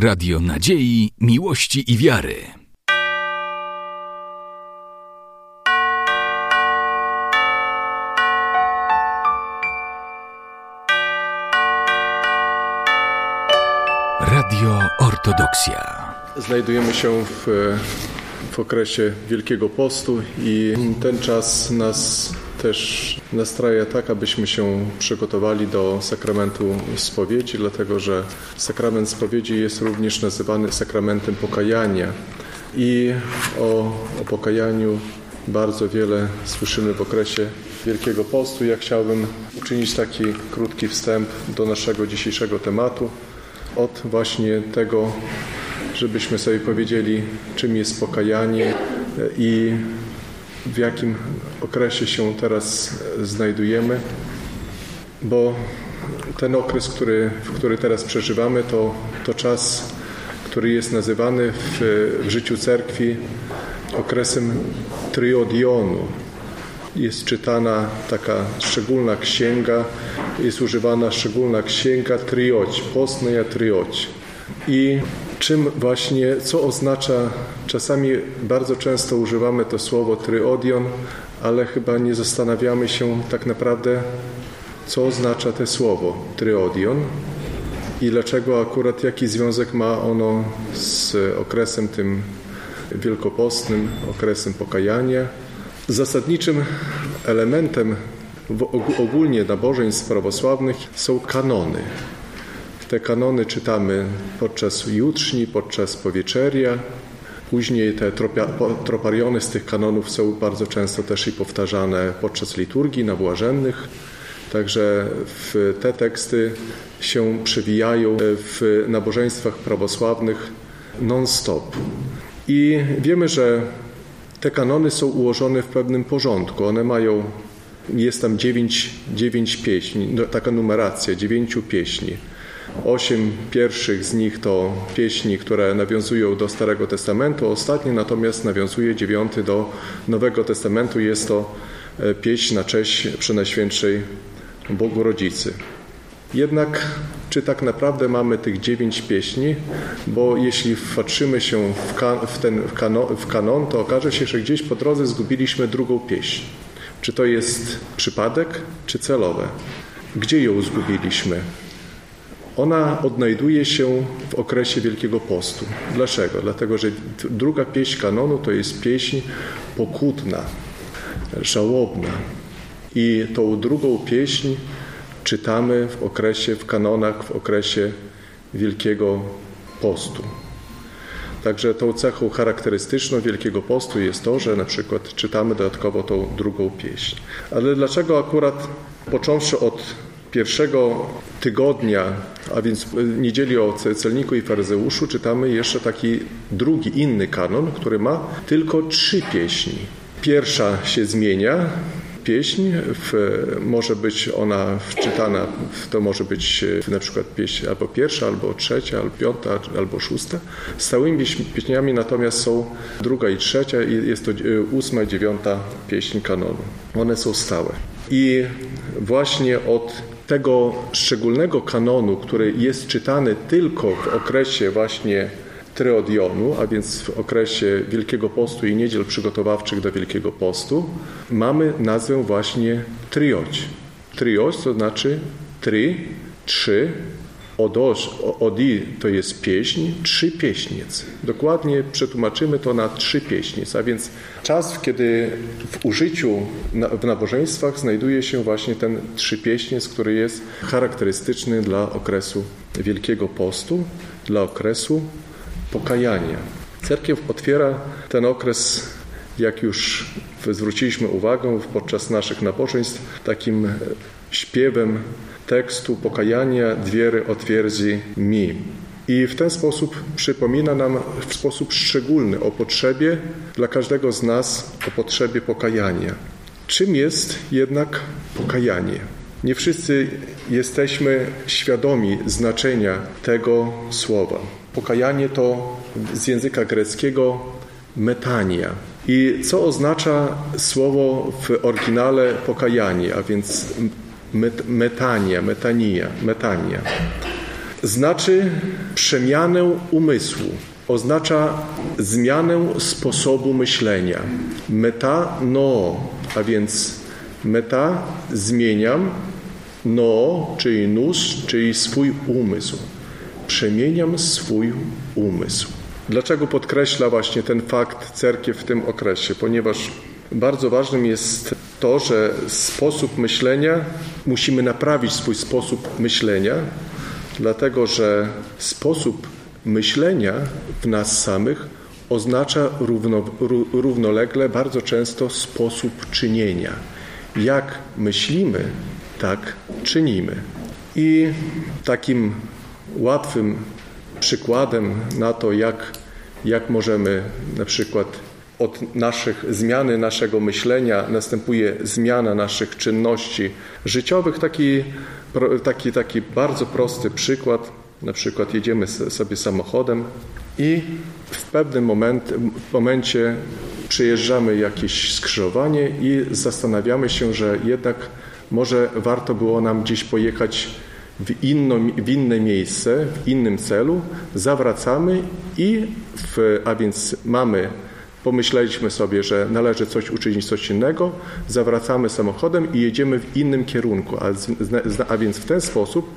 Radio Nadziei, Miłości i Wiary. Radio Ortodoksja. Znajdujemy się w, w okresie Wielkiego Postu i ten czas nas też nastraja tak, abyśmy się przygotowali do sakramentu spowiedzi, dlatego że sakrament spowiedzi jest również nazywany sakramentem pokajania. I o, o pokajaniu bardzo wiele słyszymy w okresie Wielkiego Postu. Ja chciałbym uczynić taki krótki wstęp do naszego dzisiejszego tematu. Od właśnie tego, żebyśmy sobie powiedzieli, czym jest pokajanie i w jakim okresie się teraz znajdujemy, bo ten okres, który, który teraz przeżywamy, to, to czas, który jest nazywany w, w życiu cerkwi okresem triodionu. Jest czytana taka szczególna księga, jest używana szczególna księga trioć, postna trioć. I czym właśnie, co oznacza, czasami bardzo często używamy to słowo tryodion, ale chyba nie zastanawiamy się tak naprawdę, co oznacza to słowo tryodion i dlaczego akurat jaki związek ma ono z okresem tym wielkopostnym, okresem pokajania. Zasadniczym elementem ogólnie nabożeństw prawosławnych są kanony. Te kanony czytamy podczas jutrzni, podczas powieczeria. Później te tropariony z tych kanonów są bardzo często też i powtarzane podczas liturgii na błażennych. Także te teksty się przewijają w nabożeństwach prawosławnych non-stop. I wiemy, że te kanony są ułożone w pewnym porządku. One mają, jest tam dziewięć, dziewięć pieśni, no, taka numeracja, dziewięciu pieśni. Osiem pierwszych z nich to pieśni, które nawiązują do Starego Testamentu, ostatnie natomiast nawiązuje dziewiąty do Nowego Testamentu. Jest to e, pieśń na cześć Przenajświętszej Bogu Rodzicy. Jednak czy tak naprawdę mamy tych dziewięć pieśni? Bo jeśli wpatrzymy się w, kan w ten w kanon, w kanon, to okaże się, że gdzieś po drodze zgubiliśmy drugą pieśń. Czy to jest przypadek, czy celowe? Gdzie ją zgubiliśmy? Ona odnajduje się w okresie Wielkiego Postu. Dlaczego? Dlatego, że druga pieśń kanonu to jest pieśń pokutna, żałobna. I tą drugą pieśń czytamy w okresie, w kanonach, w okresie Wielkiego Postu. Także tą cechą charakterystyczną Wielkiego Postu jest to, że na przykład czytamy dodatkowo tą drugą pieśń. Ale dlaczego akurat począwszy od pierwszego tygodnia, a więc niedzieli o celniku i faryzeuszu, czytamy jeszcze taki drugi, inny kanon, który ma tylko trzy pieśni. Pierwsza się zmienia, pieśń, w, może być ona wczytana, to może być na przykład pieśń albo pierwsza, albo trzecia, albo piąta, albo szósta. Stałymi pieśniami natomiast są druga i trzecia i jest to e, ósma i dziewiąta pieśń kanonu. One są stałe. I właśnie od tego szczególnego kanonu, który jest czytany tylko w okresie właśnie Tryodionu, a więc w okresie Wielkiego Postu i niedziel przygotowawczych do Wielkiego Postu, mamy nazwę właśnie trioć. Trioć to znaczy tri, trzy, odosz, odi to jest pieśń, trzy pieśniec. Dokładnie przetłumaczymy to na trzy pieśniec, a więc czas, kiedy w użyciu w nabożeństwach znajduje się właśnie ten trzy pieśniec, który jest charakterystyczny dla okresu Wielkiego Postu, dla okresu pokajania. Cerkiew otwiera ten okres, jak już zwróciliśmy uwagę podczas naszych nabożeństw, takim śpiewem tekstu pokajania Dwiery otwierdzi mi. I w ten sposób przypomina nam w sposób szczególny o potrzebie dla każdego z nas, o potrzebie pokajania. Czym jest jednak pokajanie? Nie wszyscy jesteśmy świadomi znaczenia tego słowa. Pokajanie to z języka greckiego metania. I co oznacza słowo w oryginale pokajanie, a więc met, metania, metania, metania. znaczy przemianę umysłu, oznacza zmianę sposobu myślenia. Meta no, a więc meta zmieniam, no, czyli nus, czyli swój umysł. Przemieniam swój umysł. Dlaczego podkreśla właśnie ten fakt cerkiew w tym okresie? Ponieważ bardzo ważnym jest to, że sposób myślenia, musimy naprawić swój sposób myślenia, dlatego że sposób myślenia w nas samych oznacza równo, równolegle bardzo często sposób czynienia. Jak myślimy, tak czynimy. I takim łatwym przykładem na to, jak, jak możemy na przykład od naszych zmiany naszego myślenia następuje zmiana naszych czynności życiowych. Taki, taki, taki bardzo prosty przykład. Na przykład jedziemy sobie samochodem i w pewnym moment, momencie przyjeżdżamy jakieś skrzyżowanie i zastanawiamy się, że jednak może warto było nam gdzieś pojechać w, inno, w inne miejsce, w innym celu, zawracamy i w, a więc mamy pomyśleliśmy sobie, że należy coś uczynić, coś innego, zawracamy samochodem i jedziemy w innym kierunku, a, a więc w ten sposób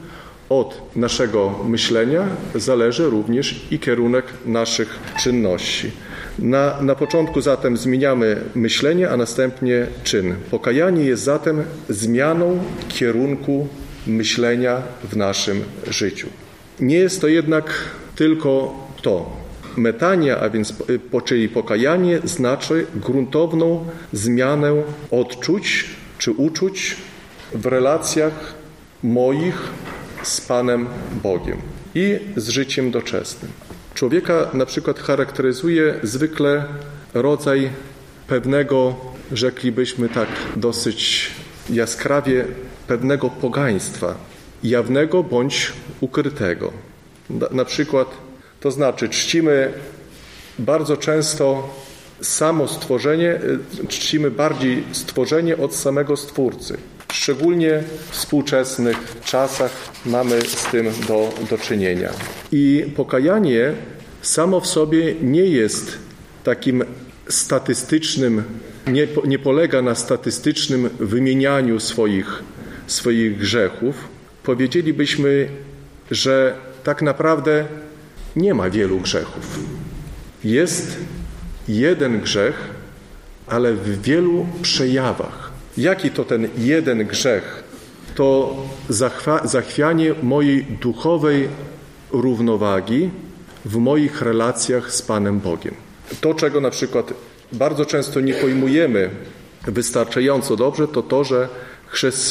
od naszego myślenia zależy również i kierunek naszych czynności. Na, na początku zatem zmieniamy myślenie, a następnie czyn. Pokajanie jest zatem zmianą kierunku myślenia w naszym życiu. Nie jest to jednak tylko to. Metania, a więc czyli pokajanie, znaczy gruntowną zmianę odczuć czy uczuć w relacjach moich z Panem Bogiem i z życiem doczesnym. Człowieka na przykład charakteryzuje zwykle rodzaj pewnego, rzeklibyśmy tak dosyć jaskrawie, pewnego pogaństwa, jawnego bądź ukrytego. Na przykład to znaczy czcimy bardzo często samo stworzenie, y, czcimy bardziej stworzenie od samego Stwórcy. Szczególnie w współczesnych czasach mamy z tym do, do czynienia. I pokajanie samo w sobie nie jest takim statystycznym, nie, nie polega na statystycznym wymienianiu swoich, swoich grzechów. Powiedzielibyśmy, że tak naprawdę nie ma wielu grzechów. Jest jeden grzech, ale w wielu przejawach. Jaki to ten jeden grzech? To zachwianie mojej duchowej równowagi w moich relacjach z Panem Bogiem. To, czego na przykład bardzo często nie pojmujemy wystarczająco dobrze, to to, że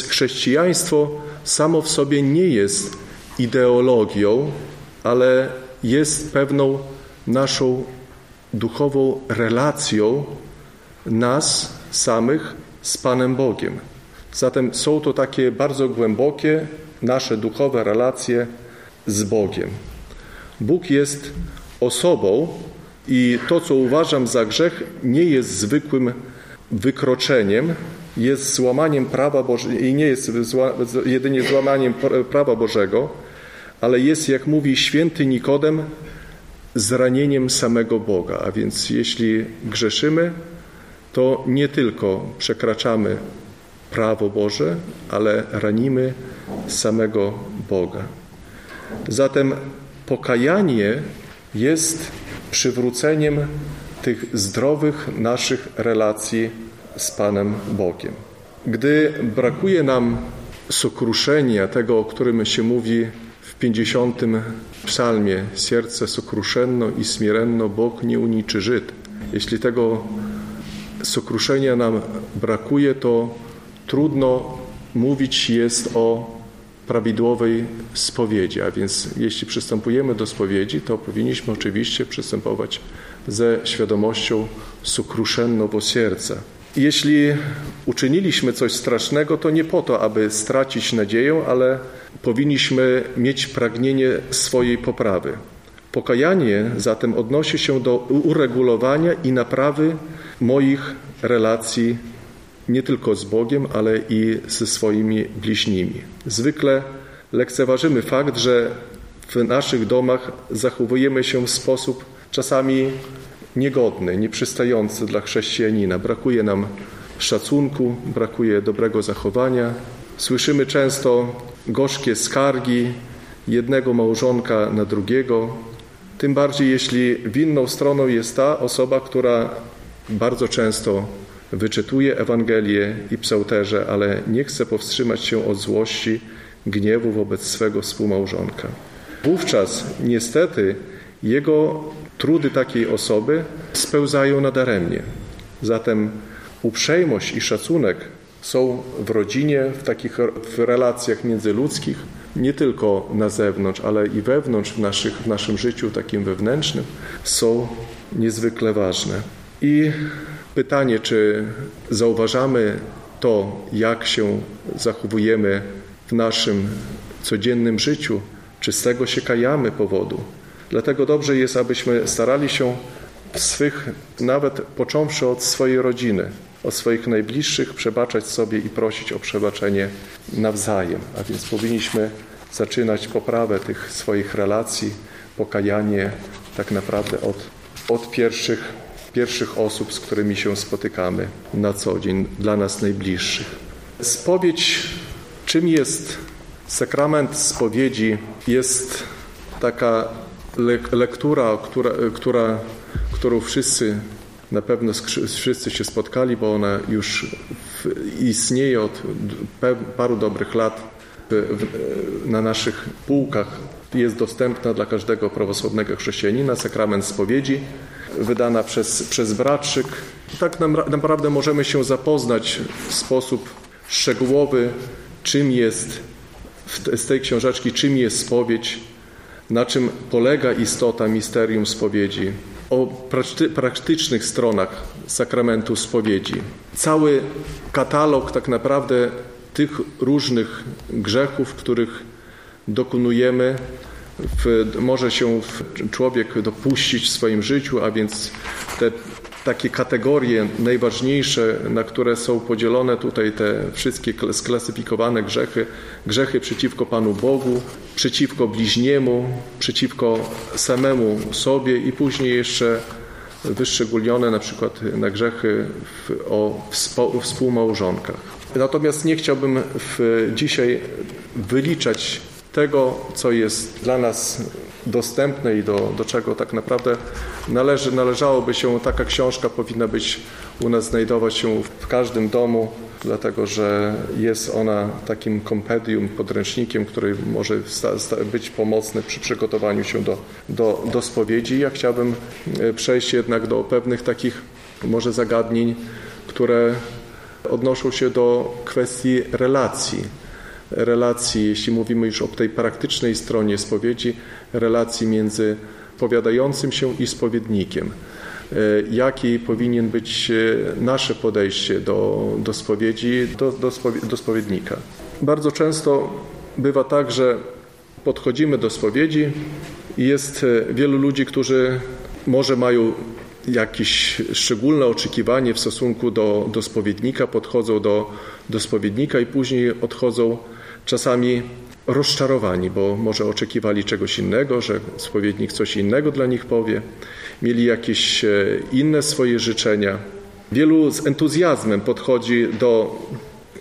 chrześcijaństwo samo w sobie nie jest ideologią, ale jest pewną naszą duchową relacją nas samych z Panem Bogiem. Zatem są to takie bardzo głębokie nasze duchowe relacje z Bogiem. Bóg jest osobą i to, co uważam za grzech, nie jest zwykłym wykroczeniem, jest złamaniem prawa Bożego i nie jest jedynie złamaniem prawa Bożego, ale jest, jak mówi święty Nikodem, zranieniem samego Boga. A więc jeśli grzeszymy, to nie tylko przekraczamy prawo Boże, ale ranimy samego Boga. Zatem pokajanie jest przywróceniem tych zdrowych naszych relacji z Panem Bogiem. Gdy brakuje nam sokruszenia, tego, o którym się mówi 50. psalmie, serce sokruszenno i smirenno, Bóg nie uniczy Żyd. Jeśli tego sokruszenia nam brakuje, to trudno mówić jest o prawidłowej spowiedzi. A więc jeśli przystępujemy do spowiedzi, to powinniśmy oczywiście przystępować ze świadomością sukruszennego serca. Jeśli uczyniliśmy coś strasznego, to nie po to, aby stracić nadzieję, ale powinniśmy mieć pragnienie swojej poprawy. Pokajanie zatem odnosi się do uregulowania i naprawy moich relacji nie tylko z Bogiem, ale i ze swoimi bliźnimi. Zwykle lekceważymy fakt, że w naszych domach zachowujemy się w sposób czasami niegodny, nieprzystający dla chrześcijanina. Brakuje nam szacunku, brakuje dobrego zachowania. Słyszymy często gorzkie skargi jednego małżonka na drugiego. Tym bardziej, jeśli winną stroną jest ta osoba, która bardzo często wyczytuje Ewangelię i psałterze, ale nie chce powstrzymać się od złości, gniewu wobec swego współmałżonka. Wówczas niestety jego trudy takiej osoby spełzają nadaremnie. Zatem uprzejmość i szacunek są w rodzinie, w takich w relacjach międzyludzkich, nie tylko na zewnątrz, ale i wewnątrz w, naszych, w naszym życiu takim wewnętrznym, są niezwykle ważne. I pytanie, czy zauważamy to, jak się zachowujemy w naszym codziennym życiu, czy z tego się kajamy powodu. Dlatego dobrze jest, abyśmy starali się w swych, nawet począwszy od swojej rodziny, od swoich najbliższych, przebaczać sobie i prosić o przebaczenie nawzajem. A więc powinniśmy zaczynać poprawę tych swoich relacji, pokajanie tak naprawdę od, od pierwszych, pierwszych osób, z którymi się spotykamy na co dzień, dla nas najbliższych. Spowiedź, czym jest sakrament spowiedzi? Jest taka lektura, która, która, którą wszyscy na pewno wszyscy się spotkali, bo ona już istnieje od paru dobrych lat na naszych półkach. Jest dostępna dla każdego prawosławnego chrześcijanina sakrament spowiedzi, wydana przez, przez bratrzyk. Tak naprawdę możemy się zapoznać w sposób szczegółowy, czym jest z tej książeczki, czym jest spowiedź, na czym polega istota misterium spowiedzi, o praktycznych stronach sakramentu spowiedzi. Cały katalog tak naprawdę tych różnych grzechów, których dokonujemy, w, może się człowiek dopuścić w swoim życiu, a więc te takie kategorie najważniejsze, na które są podzielone tutaj te wszystkie sklasyfikowane grzechy, grzechy przeciwko Panu Bogu, przeciwko bliźniemu, przeciwko samemu sobie i później jeszcze wyszczególnione na przykład na grzechy w, o współmałżonkach. Natomiast nie chciałbym w, dzisiaj wyliczać tego, co jest dla nas dostępne i do, do czego tak naprawdę należy, należałoby się, taka książka powinna być u nas znajdować się w każdym domu, dlatego że jest ona takim kompedium, podręcznikiem, który może być pomocny przy przygotowaniu się do, do, do spowiedzi. Ja chciałbym e, przejść jednak do pewnych takich może zagadnień, które odnoszą się do kwestii relacji relacji, jeśli mówimy już o tej praktycznej stronie spowiedzi, relacji między powiadającym się i spowiednikiem. E, Jakie powinien być e, nasze podejście do, do spowiedzi, do, do, do spowiednika? Bardzo często bywa tak, że podchodzimy do spowiedzi i jest e, wielu ludzi, którzy może mają jakieś szczególne oczekiwanie w stosunku do, do spowiednika, podchodzą do, do spowiednika i później odchodzą czasami rozczarowani, bo może oczekiwali czegoś innego, że spowiednik coś innego dla nich powie, mieli jakieś e, inne swoje życzenia. Wielu z entuzjazmem podchodzi do,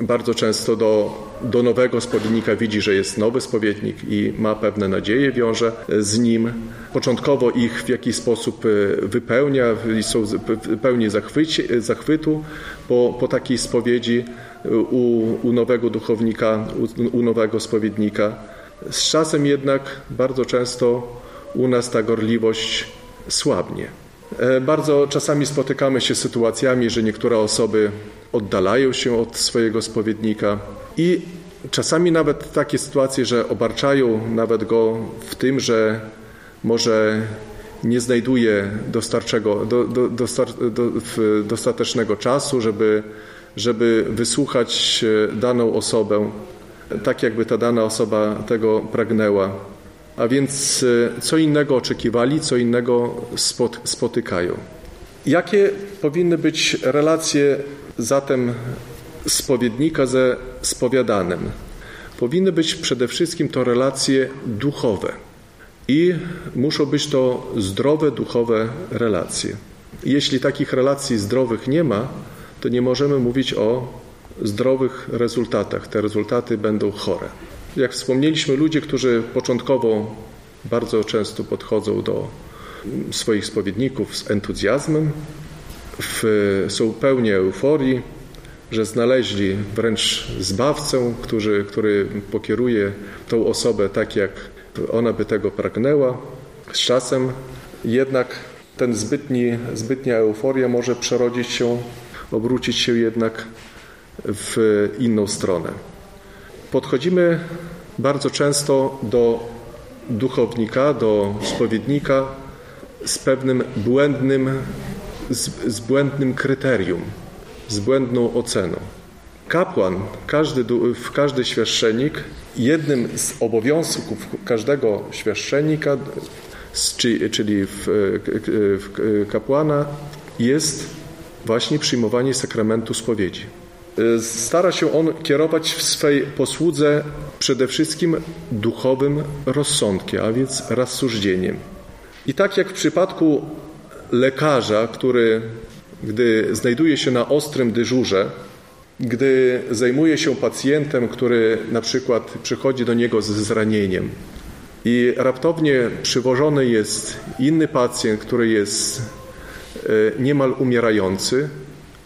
bardzo często do, do nowego spowiednika, widzi, że jest nowy spowiednik i ma pewne nadzieje, wiąże z nim. Początkowo ich w jakiś sposób e, wypełnia, są pełni zachwytu po, po takiej spowiedzi u, u nowego duchownika, u, u nowego spowiednika. Z czasem jednak bardzo często u nas ta gorliwość słabnie. E, bardzo czasami spotykamy się z sytuacjami, że niektóre osoby oddalają się od swojego spowiednika i czasami nawet takie sytuacje, że obarczają nawet go w tym, że może nie znajduje do, do, do, dostatecznego czasu, żeby żeby wysłuchać e, daną osobę, tak jakby ta dana osoba tego pragnęła. A więc e, co innego oczekiwali, co innego spotykają. Jakie powinny być relacje zatem spowiednika ze spowiadanym? Powinny być przede wszystkim to relacje duchowe. i muszą być to zdrowe duchowe relacje. Jeśli takich relacji zdrowych nie ma, to nie możemy mówić o zdrowych rezultatach. Te rezultaty będą chore. Jak wspomnieliśmy, ludzie, którzy początkowo bardzo często podchodzą do swoich spowiedników z entuzjazmem, w, są pełni euforii, że znaleźli wręcz zbawcę, który, który pokieruje tą osobę tak, jak ona by tego pragnęła. Z czasem jednak ten zbytni, zbytnia euforia może przerodzić się, obrócić się jednak w inną stronę. Podchodzimy bardzo często do duchownika, do spowiednika z pewnym błędnym, z, z błędnym kryterium, z błędną oceną. Kapłan, każdy, każdy świeszczenik, jednym z obowiązków każdego świeszczenika, czyli w, w kapłana, jest właśnie przyjmowanie sakramentu spowiedzi. Stara się on kierować w swej posłudze przede wszystkim duchowym rozsądkiem, a więc rozsądzeniem. I tak jak w przypadku lekarza, który gdy znajduje się na ostrym dyżurze, gdy zajmuje się pacjentem, który na przykład przychodzi do niego z zranieniem i raptownie przywożony jest inny pacjent, który jest niemal umierający,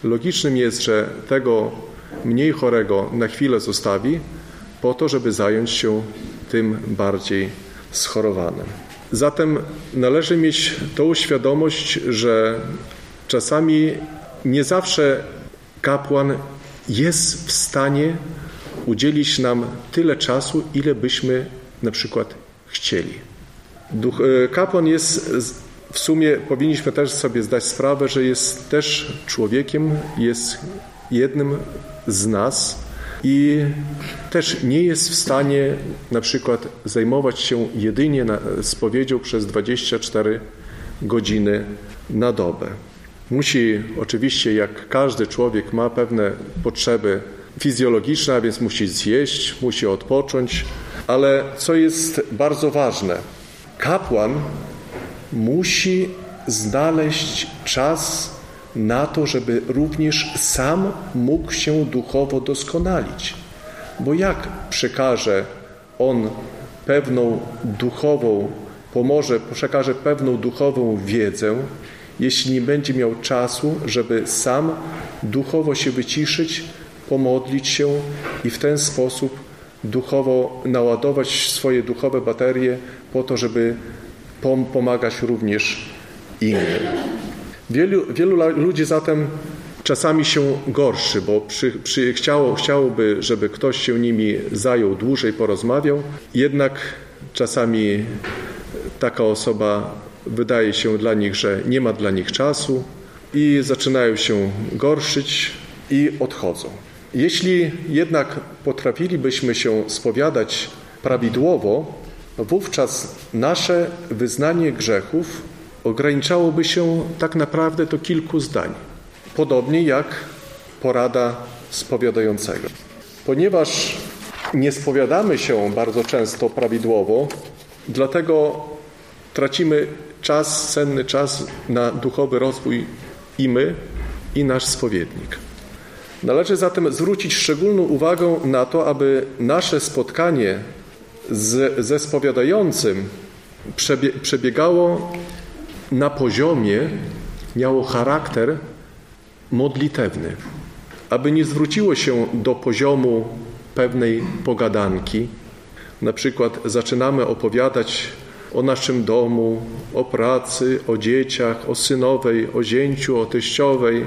logicznym jest, że tego mniej chorego na chwilę zostawi po to, żeby zająć się tym bardziej schorowanym. Zatem należy mieć tą świadomość, że czasami nie zawsze kapłan jest w stanie udzielić nam tyle czasu, ile byśmy na przykład chcieli. Duch, e, kapłan jest w sumie powinniśmy też sobie zdać sprawę, że jest też człowiekiem, jest jednym z nas i też nie jest w stanie na przykład zajmować się jedynie spowiedzią przez 24 godziny na dobę. Musi oczywiście, jak każdy człowiek, ma pewne potrzeby fizjologiczne, a więc musi zjeść, musi odpocząć, ale co jest bardzo ważne, kapłan musi znaleźć czas na to, żeby również sam mógł się duchowo doskonalić. Bo jak przekaże on pewną duchową, pomoże, przekaże pewną duchową wiedzę, jeśli nie będzie miał czasu, żeby sam duchowo się wyciszyć, pomodlić się i w ten sposób duchowo naładować swoje duchowe baterie po to, żeby pomagać również innym. Wielu, wielu ludzi zatem czasami się gorszy, bo przy, przy, chciało, chciałoby, żeby ktoś się nimi zajął, dłużej porozmawiał, jednak czasami taka osoba wydaje się dla nich, że nie ma dla nich czasu i zaczynają się gorszyć i odchodzą. Jeśli jednak potrafilibyśmy się spowiadać prawidłowo, wówczas nasze wyznanie grzechów ograniczałoby się tak naprawdę do kilku zdań. Podobnie jak porada spowiadającego. Ponieważ nie spowiadamy się bardzo często prawidłowo, dlatego tracimy czas, cenny czas na duchowy rozwój i my, i nasz spowiednik. Należy zatem zwrócić szczególną uwagę na to, aby nasze spotkanie z, ze spowiadającym przebiegało na poziomie, miało charakter modlitewny. Aby nie zwróciło się do poziomu pewnej pogadanki, na przykład zaczynamy opowiadać o naszym domu, o pracy, o dzieciach, o synowej, o zięciu, o teściowej,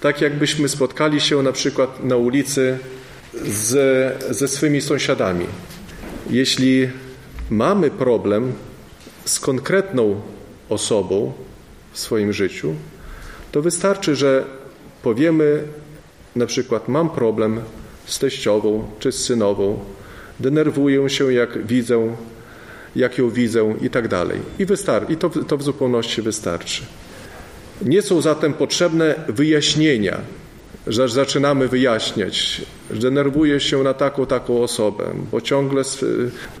tak jakbyśmy spotkali się na przykład na ulicy z, ze swymi sąsiadami. Jeśli mamy problem z konkretną osobą w swoim życiu, to wystarczy, że powiemy na przykład mam problem z teściową czy z synową, denerwuję się jak widzę, jak ją widzę i tak dalej. I, wystar- i to, to w zupełności wystarczy. Nie są zatem potrzebne wyjaśnienia, że zaczynamy wyjaśniać, denerwuje się na taką, taką osobę, bo ciągle,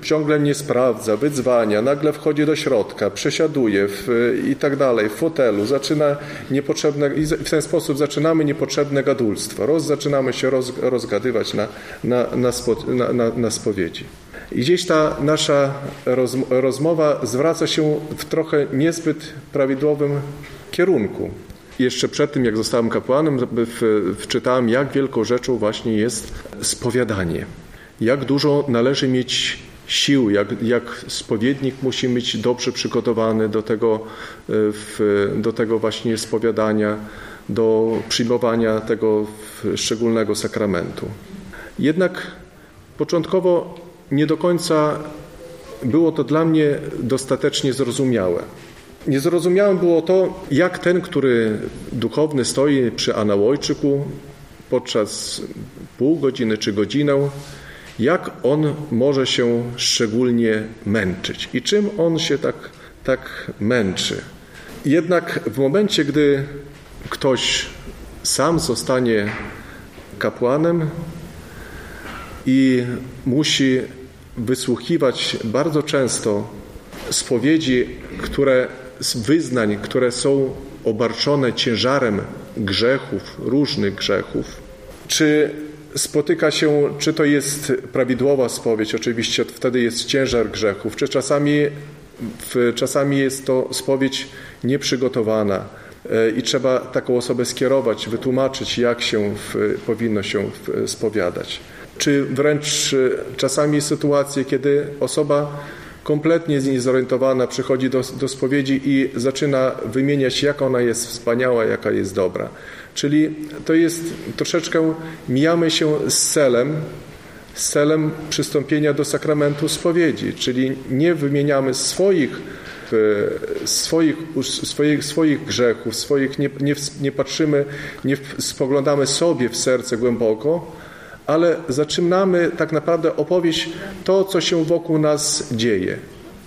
ciągle nie sprawdza, wydzwania, nagle wchodzi do środka, przesiaduje w, i tak dalej, w fotelu, zaczyna niepotrzebne, i w ten sposób zaczynamy niepotrzebne gadulstwo, roz, zaczynamy się roz, rozgadywać na, na, na, spo, na, na, na spowiedzi. I gdzieś ta nasza rozmowa zwraca się w trochę niezbyt prawidłowym kierunku. Jeszcze przed tym, jak zostałem kapłanem, wczytałem, jak wielką rzeczą właśnie jest spowiadanie. Jak dużo należy mieć sił, jak, jak spowiednik musi być dobrze przygotowany do tego, do tego właśnie spowiadania, do przyjmowania tego szczególnego sakramentu. Jednak początkowo nie do końca było to dla mnie dostatecznie zrozumiałe. Niezrozumiałe było to, jak ten, który duchowny stoi przy anałojczyku podczas pół godziny czy godzinę, jak on może się szczególnie męczyć i czym on się tak, tak męczy. Jednak w momencie, gdy ktoś sam zostanie kapłanem i musi wysłuchiwać bardzo często spowiedzi, które wyznań, które są obarczone ciężarem grzechów, różnych grzechów, czy spotyka się, czy to jest prawidłowa spowiedź, oczywiście wtedy jest ciężar grzechów, czy czasami, czasami jest to spowiedź nieprzygotowana? E, i trzeba taką osobę skierować, wytłumaczyć, jak się w, powinno się spowiadać. Czy wręcz e, czasami sytuacje, kiedy osoba kompletnie niezorientowana przychodzi do, do spowiedzi i zaczyna wymieniać, jak ona jest wspaniała, jaka jest dobra. Czyli to jest troszeczkę, mijamy się z celem, z celem przystąpienia do sakramentu spowiedzi, czyli nie wymieniamy swoich swoich, swoich, swoich grzechów, swoich nie, nie, nie patrzymy, nie spoglądamy sobie w serce głęboko, ale zaczynamy tak naprawdę opowieść to, co się wokół nas dzieje,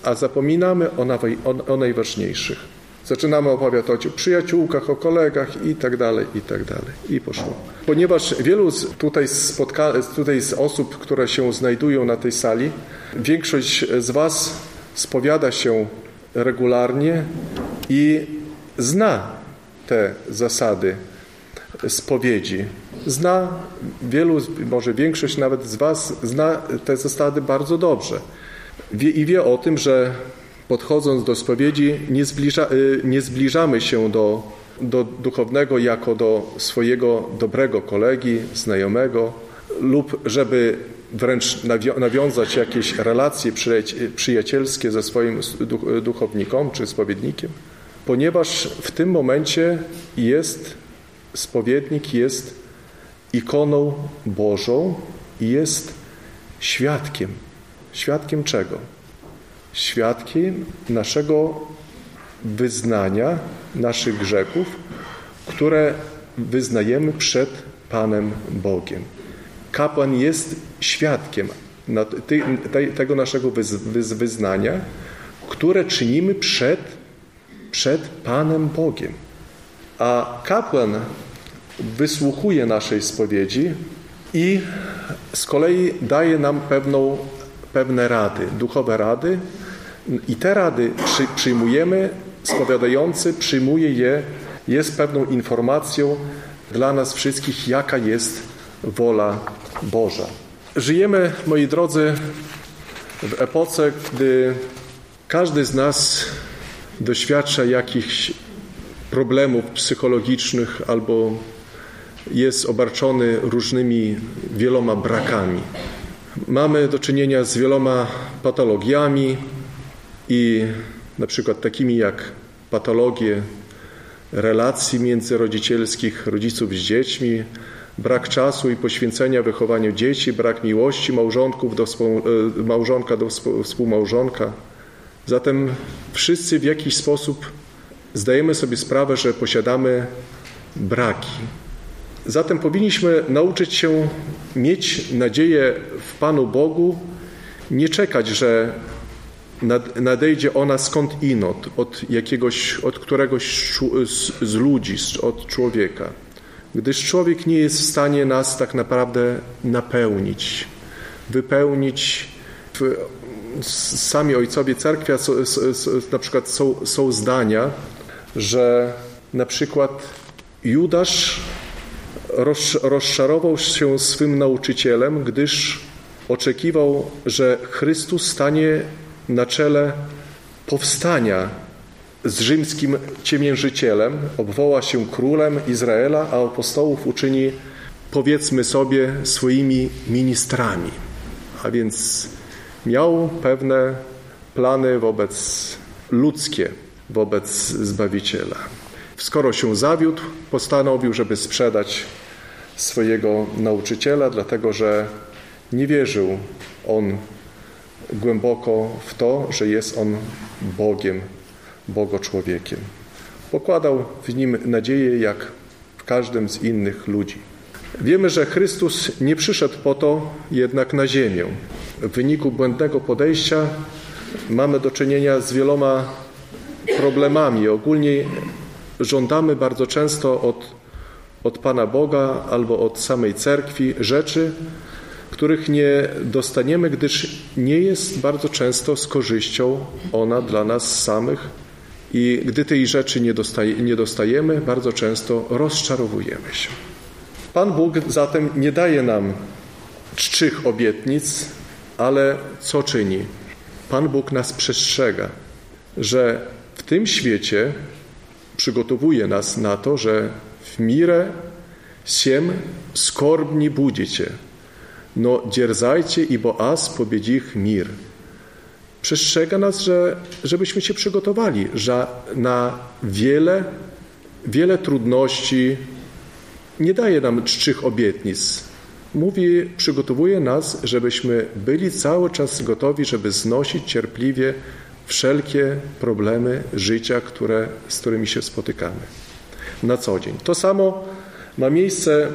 a zapominamy o, o, o najważniejszych. Zaczynamy opowiadać o przyjaciółkach, o kolegach i tak dalej, i tak dalej. I poszło. Ponieważ wielu z, tutaj, spotka, tutaj z osób, które się znajdują na tej sali, większość z Was spowiada się regularnie i zna te zasady spowiedzi. Zna wielu, może większość nawet z Was zna te zasady bardzo dobrze. Wie, I wie o tym, że podchodząc do spowiedzi nie, zbliża, y, nie zbliżamy się do, do duchownego jako do swojego dobrego kolegi, znajomego lub żeby wręcz nawiązać jakieś relacje przyjacielskie ze swoim duchownikiem czy spowiednikiem, ponieważ w tym momencie jest spowiednik jest ikoną Bożą i jest świadkiem. Świadkiem czego? Świadkiem naszego wyznania naszych grzechów, które wyznajemy przed Panem Bogiem. Kapłan jest świadkiem tego naszego wyznania, które czynimy przed, przed Panem Bogiem. A kapłan wysłuchuje naszej spowiedzi i z kolei daje nam pewną, pewne rady, duchowe rady i te rady przy, przyjmujemy, spowiadający przyjmuje je, jest pewną informacją dla nas wszystkich, jaka jest wola Boża. Żyjemy, moi drodzy, w epoce, gdy każdy z nas doświadcza jakichś problemów psychologicznych albo jest obarczony różnymi wieloma brakami. Mamy do czynienia z wieloma patologiami i na przykład takimi jak patologie relacji międzyrodzicielskich rodziców z dziećmi, brak czasu i poświęcenia wychowaniu dzieci, brak miłości małżonków do e, małżonka do współmałżonka. Zatem wszyscy w jakiś sposób zdajemy sobie sprawę, że posiadamy braki. Zatem powinniśmy nauczyć się mieć nadzieję w Panu Bogu, nie czekać, że nadejdzie ona skąd inąd, od jakiegoś, od któregoś z ludzi, od człowieka. gdyż człowiek nie jest w stanie nas tak naprawdę napełnić, wypełnić. Sami ojcowie cerkwi, na przykład są, są zdania, że na przykład Judasz rozczarował się swym nauczycielem, gdyż oczekiwał, że Chrystus stanie na czele powstania z rzymskim ciemiężycielem, obwoła się królem Izraela, a apostołów uczyni, powiedzmy sobie, swoimi ministrami. A więc miał pewne plany wobec ludzkie, wobec Zbawiciela. Skoro się zawiódł, postanowił, żeby sprzedać swojego nauczyciela, dlatego że nie wierzył on głęboko w to, że jest on Bogiem, Bogo-człowiekiem. Pokładał w nim nadzieję, jak w każdym z innych ludzi. Wiemy, że Chrystus nie przyszedł po to jednak na ziemię. W wyniku błędnego podejścia mamy do czynienia z wieloma problemami. Ogólnie żądamy bardzo często od, od Pana Boga albo od samej cerkwi rzeczy, których nie dostaniemy, gdyż nie jest bardzo często z korzyścią ona dla nas samych. I gdy tej rzeczy nie, dostaje, nie dostajemy, bardzo często rozczarowujemy się. Pan Bóg zatem nie daje nam czczych obietnic, ale co czyni? Pan Bóg nas przestrzega, że w tym świecie przygotowuje nas na to, że mirę siem skorbni budzicie, no dzierzajcie, bo as pobiedzich mir. Przestrzega nas, że, żebyśmy się przygotowali że na wiele, wiele trudności. Nie daje nam czczych obietnic. Mówi, przygotowuje nas, żebyśmy byli cały czas gotowi, żeby znosić cierpliwie wszelkie problemy życia, które, z którymi się spotykamy na co dzień. To samo ma miejsce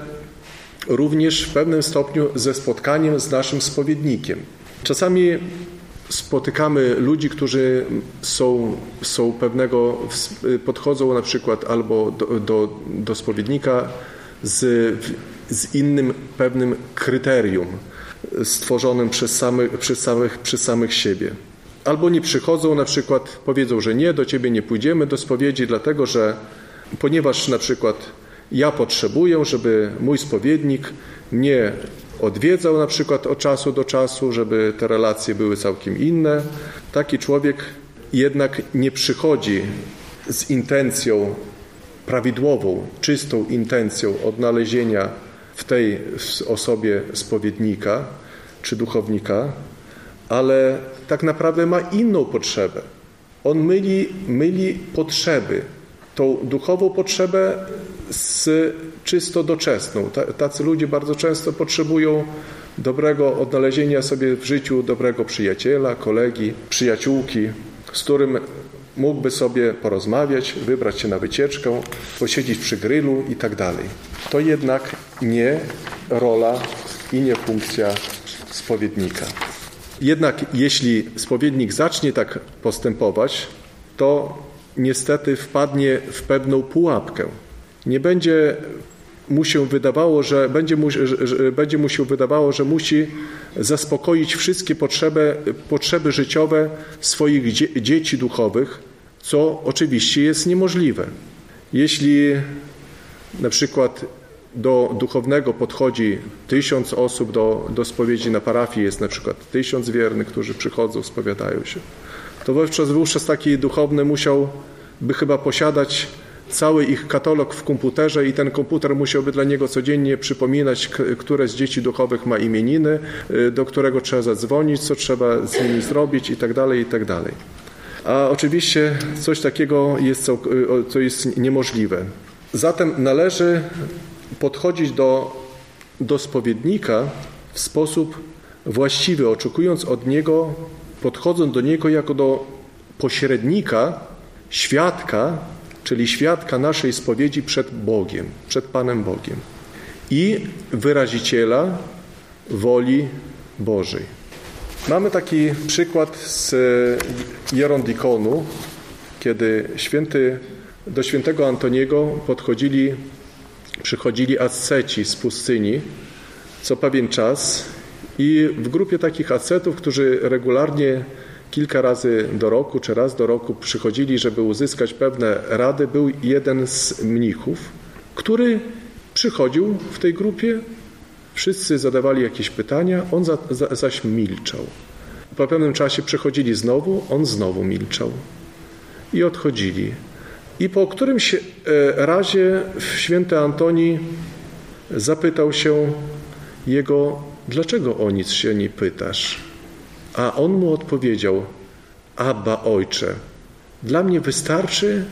również w pewnym stopniu ze spotkaniem z naszym spowiednikiem. Czasami spotykamy ludzi, którzy są, są pewnego, podchodzą na przykład albo do, do, do spowiednika z, z innym pewnym kryterium stworzonym przez samych, przez, samych, przez samych siebie. Albo nie przychodzą, na przykład powiedzą, że nie, do ciebie nie pójdziemy do spowiedzi, dlatego że ponieważ na przykład ja potrzebuję, żeby mój spowiednik mnie odwiedzał na przykład od czasu do czasu, żeby te relacje były całkiem inne. Taki człowiek jednak nie przychodzi z intencją prawidłową, czystą intencją odnalezienia w tej osobie spowiednika czy duchownika, ale tak naprawdę ma inną potrzebę. On myli, myli potrzeby, tą duchową potrzebę z czysto doczesną. Tacy ludzie bardzo często potrzebują dobrego odnalezienia sobie w życiu dobrego przyjaciela, kolegi, przyjaciółki, z którym mógłby sobie porozmawiać, wybrać się na wycieczkę, posiedzieć przy grylu i tak dalej. To jednak nie rola i nie funkcja spowiednika. Jednak jeśli spowiednik zacznie tak postępować, to niestety wpadnie w pewną pułapkę. Nie będzie mu się wydawało, że będzie mu, że będzie mu się wydawało, że musi zaspokoić wszystkie potrzeby, potrzeby życiowe swoich dzie dzieci duchowych, co oczywiście jest niemożliwe. Jeśli na przykład do duchownego podchodzi tysiąc osób, do, do spowiedzi na parafii jest na przykład tysiąc wiernych, którzy przychodzą, spowiadają się, to wówczas, wówczas taki duchowny musiałby chyba posiadać cały ich katalog w komputerze i ten komputer musiałby dla niego codziennie przypominać, które z dzieci duchowych ma imieniny, y, do którego trzeba zadzwonić, co trzeba z nimi zrobić i tak dalej, i tak. A oczywiście coś takiego jest, co jest niemożliwe. Zatem należy podchodzić do, do spowiednika w sposób właściwy, oczekując od niego, podchodząc do niego jako do pośrednika, świadka, czyli świadka naszej spowiedzi przed Bogiem, przed Panem Bogiem i wyraziciela woli Bożej. Mamy taki przykład z Jerondikonu, kiedy święty, do świętego Antoniego podchodzili przychodzili asceci z pustyni co pewien czas i w grupie takich ascetów, którzy regularnie kilka razy do roku czy raz do roku przychodzili, żeby uzyskać pewne rady, był jeden z mnichów, który przychodził w tej grupie, wszyscy zadawali jakieś pytania, on za, za, zaś milczał. Po pewnym czasie przychodzili znowu, on znowu milczał i odchodzili. I po którymś e, razie święty Antoni zapytał się jego, dlaczego o nic się nie pytasz? A on mu odpowiedział, Abba Ojcze, dla mnie wystarczy,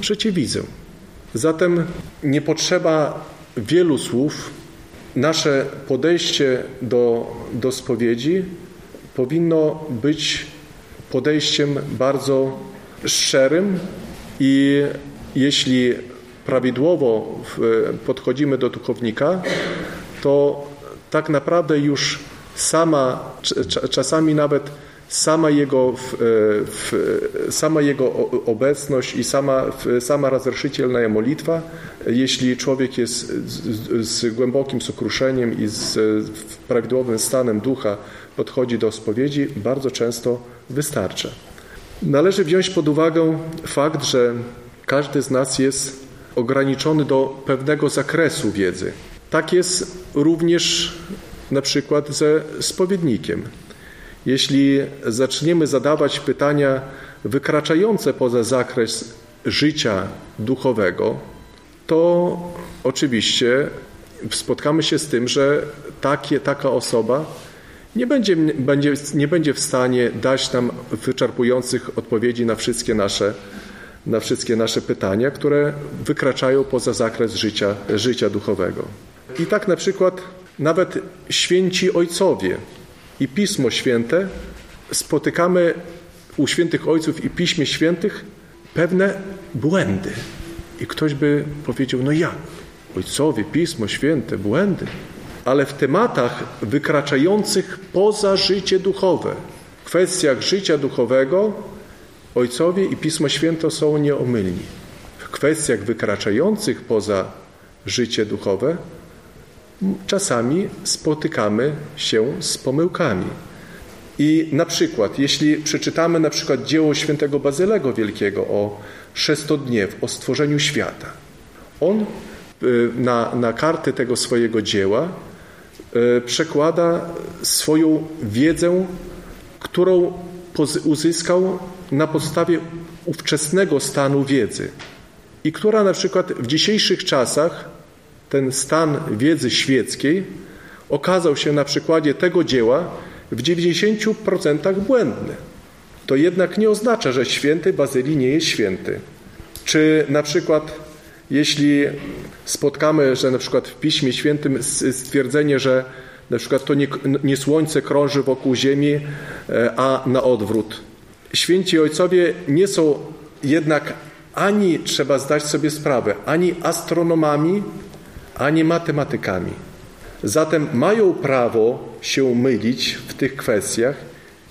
że Cię widzę. Zatem nie potrzeba wielu słów. Nasze podejście do, do spowiedzi powinno być podejściem bardzo szczerym i jeśli prawidłowo podchodzimy do duchownika, to tak naprawdę już sama, czasami nawet sama jego, e, sama jego obecność i sama, sama razreszitelna modlitwa, jeśli człowiek jest z, z głębokim sukruszeniem i z prawidłowym stanem ducha podchodzi do spowiedzi, bardzo często wystarcza. Należy wziąć pod uwagę fakt, że każdy z nas jest ograniczony do pewnego zakresu wiedzy. Tak jest również na przykład ze spowiednikiem. Jeśli zaczniemy zadawać pytania wykraczające poza zakres życia duchowego, to oczywiście spotkamy się z tym, że takie, taka osoba nie będzie, będzie, nie będzie w stanie dać nam wyczerpujących odpowiedzi na wszystkie nasze, na wszystkie nasze pytania, które wykraczają poza zakres życia, życia duchowego. I tak na przykład nawet święci ojcowie i Pismo Święte spotykamy u świętych ojców i Piśmie Świętych pewne błędy. I ktoś by powiedział, no jak? Ojcowie, Pismo Święte, błędy. Ale w tematach wykraczających poza życie duchowe, w kwestiach życia duchowego, ojcowie i Pismo Święte są nieomylni. W kwestiach wykraczających poza życie duchowe, czasami spotykamy się z pomyłkami. I na przykład, jeśli przeczytamy na przykład dzieło świętego Bazylego Wielkiego o szestodniew, o stworzeniu świata, on y, na, na karty tego swojego dzieła y, przekłada swoją wiedzę, którą uzyskał na podstawie ówczesnego stanu wiedzy i która na przykład w dzisiejszych czasach ten stan wiedzy świeckiej okazał się na przykładzie tego dzieła w 90% błędny. To jednak nie oznacza, że święty Bazylii nie jest święty. Czy na przykład jeśli spotkamy, że na przykład w Piśmie Świętym stwierdzenie, że na przykład to nie, nie słońce krąży wokół Ziemi, e, a na odwrót. Święci ojcowie nie są jednak ani, trzeba zdać sobie sprawę, ani astronomami, ani matematykami. Zatem mają prawo się mylić w tych kwestiach,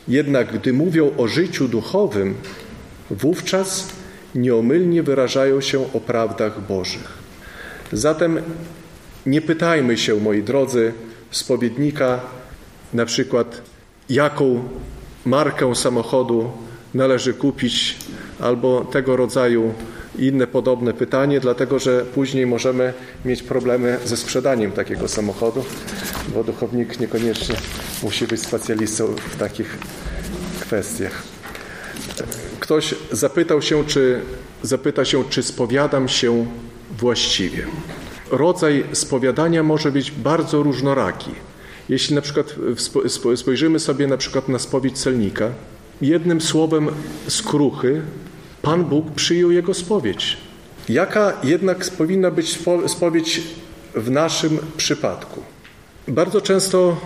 jednak gdy mówią o życiu duchowym, wówczas nieomylnie wyrażają się o prawdach Bożych. Zatem nie pytajmy się, moi drodzy, spowiednika, na przykład, jaką markę samochodu należy kupić, albo tego rodzaju inne podobne pytanie, dlatego że później możemy mieć problemy ze sprzedaniem takiego samochodu, bo duchownik niekoniecznie musi być specjalistą w takich kwestiach. Ktoś zapytał się, czy zapyta się, czy spowiadam się właściwie. Rodzaj spowiadania może być bardzo różnoraki. Jeśli na przykład spojrzymy sobie na przykład na spowiedź celnika, jednym słowem skruchy Pan Bóg przyjął jego spowiedź. Jaka jednak powinna być spowiedź w naszym przypadku? Bardzo często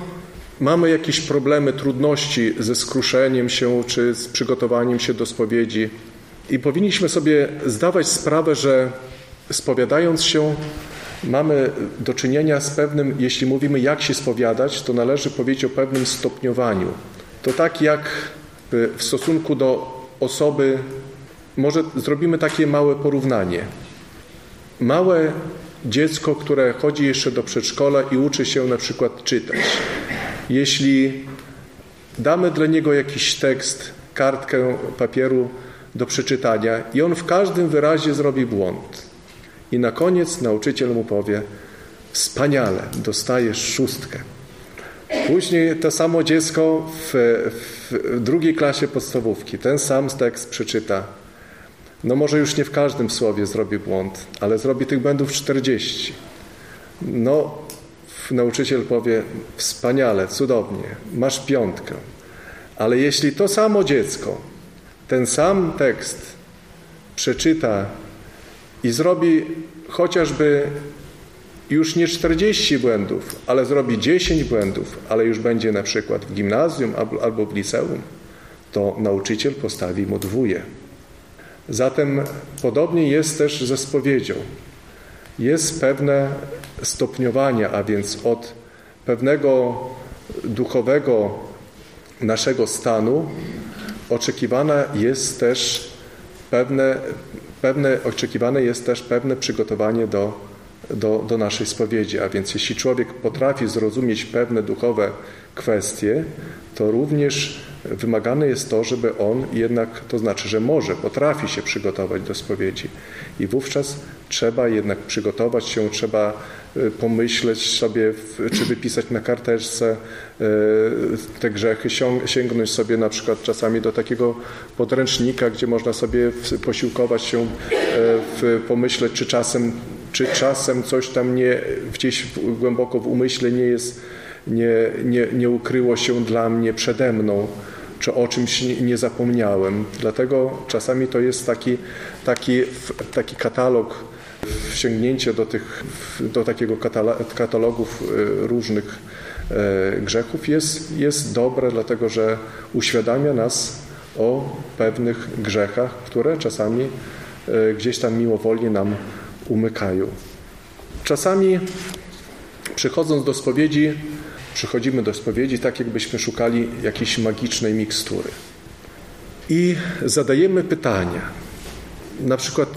mamy jakieś problemy, trudności ze skruszeniem się czy z przygotowaniem się do spowiedzi i powinniśmy sobie zdawać sprawę, że spowiadając się mamy do czynienia z pewnym, jeśli mówimy jak się spowiadać, to należy powiedzieć o pewnym stopniowaniu. To tak jak w stosunku do osoby może zrobimy takie małe porównanie. Małe dziecko, które chodzi jeszcze do przedszkola i uczy się na przykład czytać. Jeśli damy dla niego jakiś tekst, kartkę papieru do przeczytania i on w każdym wyrazie zrobi błąd. I na koniec nauczyciel mu powie: Wspaniale, dostajesz szóstkę. Później to samo dziecko w, w drugiej klasie podstawówki ten sam tekst przeczyta. No może już nie w każdym słowie zrobi błąd, ale zrobi tych błędów 40. No, nauczyciel powie: Wspaniale, cudownie, masz piątkę. Ale jeśli to samo dziecko ten sam tekst przeczyta i zrobi chociażby już nie 40 błędów, ale zrobi 10 błędów, ale już będzie na przykład w gimnazjum albo w liceum, to nauczyciel postawi mu dwóje. Zatem podobnie jest też ze spowiedzią. Jest pewne stopniowanie, a więc od pewnego duchowego naszego stanu oczekiwane jest też pewne, pewne, oczekiwane jest też pewne przygotowanie do, do, do naszej spowiedzi. A więc jeśli człowiek potrafi zrozumieć pewne duchowe kwestie, to również wymagane jest to, żeby on jednak, to znaczy, że może, potrafi się przygotować do spowiedzi. I wówczas trzeba jednak przygotować się, trzeba e, pomyśleć sobie, czy wypisać na karteczce e, te grzechy, sięgnąć sobie na przykład czasami do takiego podręcznika, gdzie można sobie posiłkować się, e, pomyśleć, czy czasem, czy czasem coś tam nie, gdzieś głęboko w umyśle nie jest, nie, nie, nie ukryło się dla mnie przede mną czy o czymś nie zapomniałem. Dlatego czasami to jest taki, taki, taki katalog, sięgnięcie do, tych, do takiego katalogów e, różnych e, grzechów jest, jest dobre, dlatego że uświadamia nas o pewnych grzechach, które czasami e, gdzieś tam mimowolnie nam umykają. Czasami przychodząc do spowiedzi przychodzimy do spowiedzi tak, jakbyśmy szukali jakiejś magicznej mikstury. I zadajemy pytania. Na przykład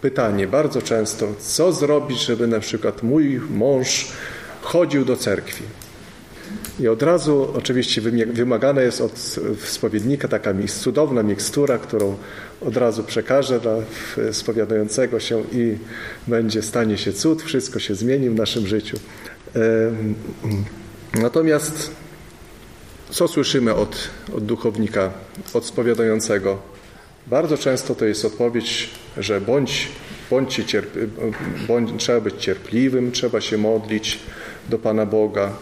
pytanie bardzo często, co zrobić, żeby na przykład mój mąż chodził do cerkwi. I od razu oczywiście wymagana jest od spowiednika taka cudowna mikstura, którą od razu przekaże dla spowiadającego się i będzie, stanie się cud, wszystko się zmieni w naszym życiu. Natomiast co słyszymy od, od duchownika, od spowiadającego? Bardzo często to jest odpowiedź, że bądź, bądź, cierp, bądź trzeba być cierpliwym, trzeba się modlić do Pana Boga.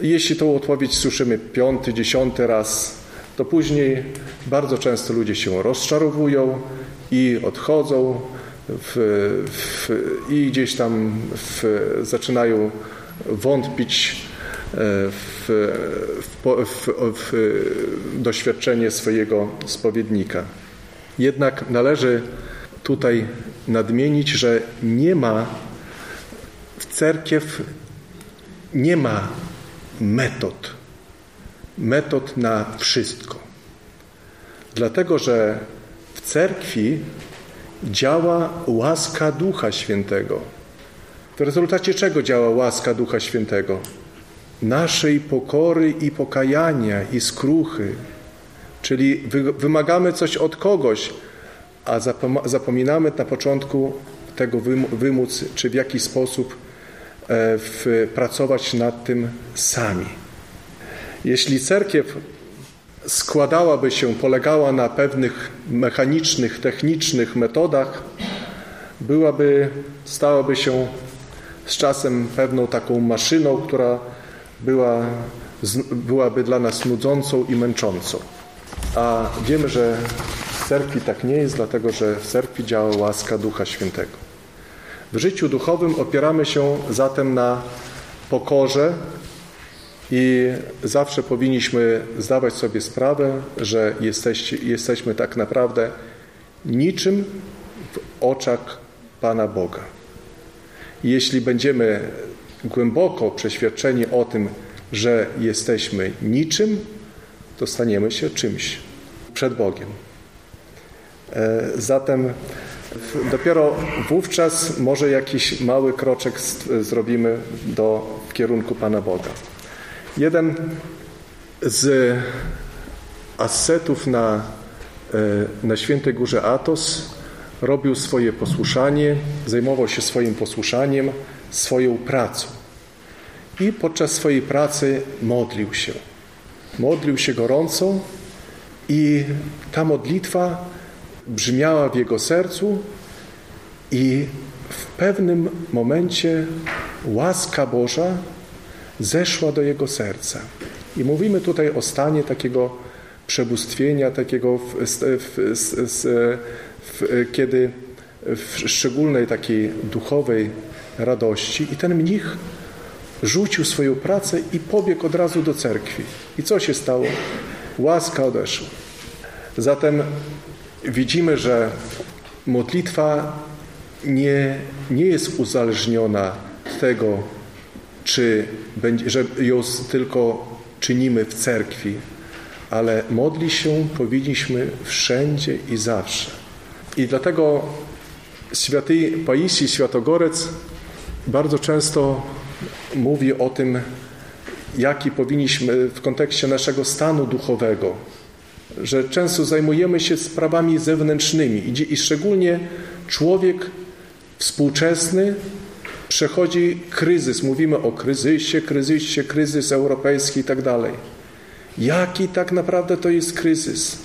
Jeśli tą odpowiedź słyszymy piąty, dziesiąty raz, to później bardzo często ludzie się rozczarowują i odchodzą w, w, i gdzieś tam w, zaczynają wątpić w, w, w doświadczenie swojego spowiednika. Jednak należy tutaj nadmienić, że nie ma w cerkiew nie ma metod, metod na wszystko. Dlatego, że w cerkwi działa łaska Ducha Świętego. W rezultacie czego działa łaska Ducha Świętego? naszej pokory i pokajania i skruchy. Czyli wymagamy coś od kogoś, a zapominamy na początku tego wymóc, czy w jaki sposób e, pracować nad tym sami. Jeśli cerkiew składałaby się, polegała na pewnych mechanicznych, technicznych metodach, byłaby, stałaby się z czasem pewną taką maszyną, która była, byłaby dla nas nudzącą i męczącą. A wiemy, że w cerkwi tak nie jest, dlatego że w cerkwi działa łaska Ducha Świętego. W życiu duchowym opieramy się zatem na pokorze i zawsze powinniśmy zdawać sobie sprawę, że jesteśmy tak naprawdę niczym w oczach Pana Boga. Jeśli będziemy głęboko przeświadczeni o tym, że jesteśmy niczym, to staniemy się czymś przed Bogiem. E, zatem dopiero wówczas może jakiś mały kroczek zrobimy do, w kierunku Pana Boga. Jeden z ascetów na, e, na Świętej Górze Atos robił swoje posłuszanie, zajmował się swoim posłuszaniem, swoją pracą. I podczas swojej pracy modlił się. Modlił się gorąco i ta modlitwa brzmiała w jego sercu i w pewnym momencie łaska Boża zeszła do jego serca. I mówimy tutaj o stanie takiego przebóstwienia, takiego, w, w, w, kiedy w szczególnej takiej duchowej radości. I ten mnich rzucił swoją pracę i pobiegł od razu do cerkwi. I co się stało? Łaska odeszła. Zatem widzimy, że modlitwa nie, nie jest uzależniona tego, czy będzie, że ją tylko czynimy w cerkwi, ale modli się powinniśmy wszędzie i zawsze. I dlatego święty Paisi Światogorec bardzo często mówi o tym, jaki powinniśmy w kontekście naszego stanu duchowego, że często zajmujemy się sprawami zewnętrznymi i szczególnie człowiek współczesny przechodzi kryzys. Mówimy o kryzysie, kryzysie, kryzys europejski i tak dalej. Jaki tak naprawdę to jest kryzys?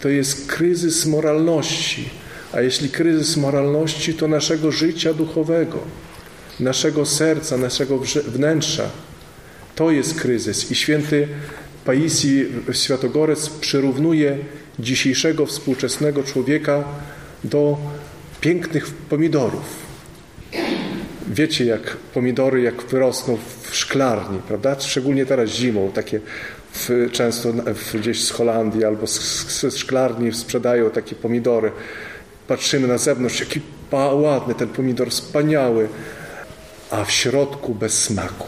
To jest kryzys moralności. A jeśli kryzys moralności, to naszego życia duchowego, naszego serca, naszego wnętrza. To jest kryzys. I święty Paisji Światogorec przyrównuje dzisiejszego współczesnego człowieka do pięknych pomidorów. Wiecie, jak pomidory, jak wyrosną w szklarni, prawda? Szczególnie teraz zimą, takie w, często w, gdzieś z Holandii albo z, szklarni sprzedają takie pomidory. Patrzymy na zewnątrz, jaki ładny ten pomidor, wspaniały, a w środku bez smaku.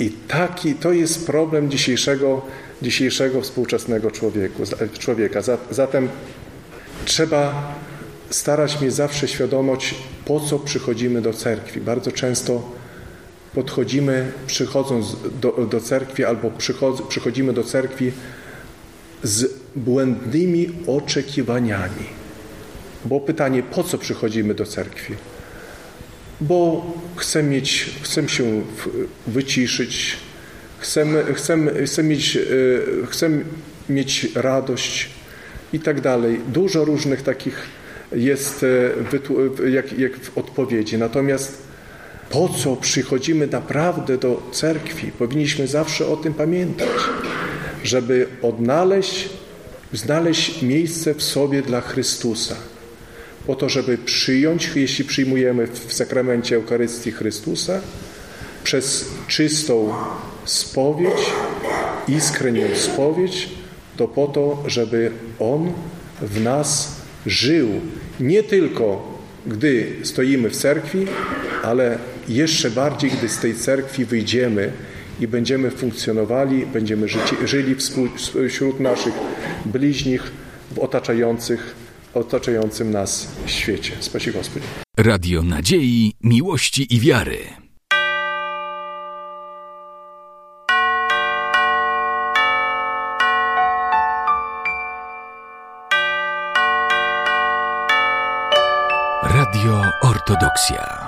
I taki to jest problem dzisiejszego, dzisiejszego współczesnego człowieku, człowieka. Zatem trzeba starać mieć zawsze świadomość, po co przychodzimy do cerkwi. Bardzo często podchodzimy, przychodząc do, do cerkwi, albo przychodzimy do cerkwi z błędnymi oczekiwaniami. Bo pytanie, po co przychodzimy do cerkwi? Bo chcę, mieć, chcę się wyciszyć, chcę, chcę, chcę, mieć, e, chcę mieć radość i tak dalej. Dużo różnych takich jest e, jak, jak w odpowiedzi. Natomiast po co przychodzimy naprawdę do cerkwi? Powinniśmy zawsze o tym pamiętać, żeby odnaleźć, znaleźć miejsce w sobie dla Chrystusa. Po to, żeby przyjąć, jeśli przyjmujemy w sakramencie Eucharystii Chrystusa, przez czystą spowiedź, iskrenią spowiedź, to po to, żeby On w nas żył nie tylko gdy stoimy w cerkwi, ale jeszcze bardziej, gdy z tej cerkwi wyjdziemy i będziemy funkcjonowali, będziemy życi, żyli wśród naszych bliźnich w otaczających, otaczającym nas świecie. Spasi Gospodzie. Radio Nadziei, Miłości i Wiary. Ortodoksja.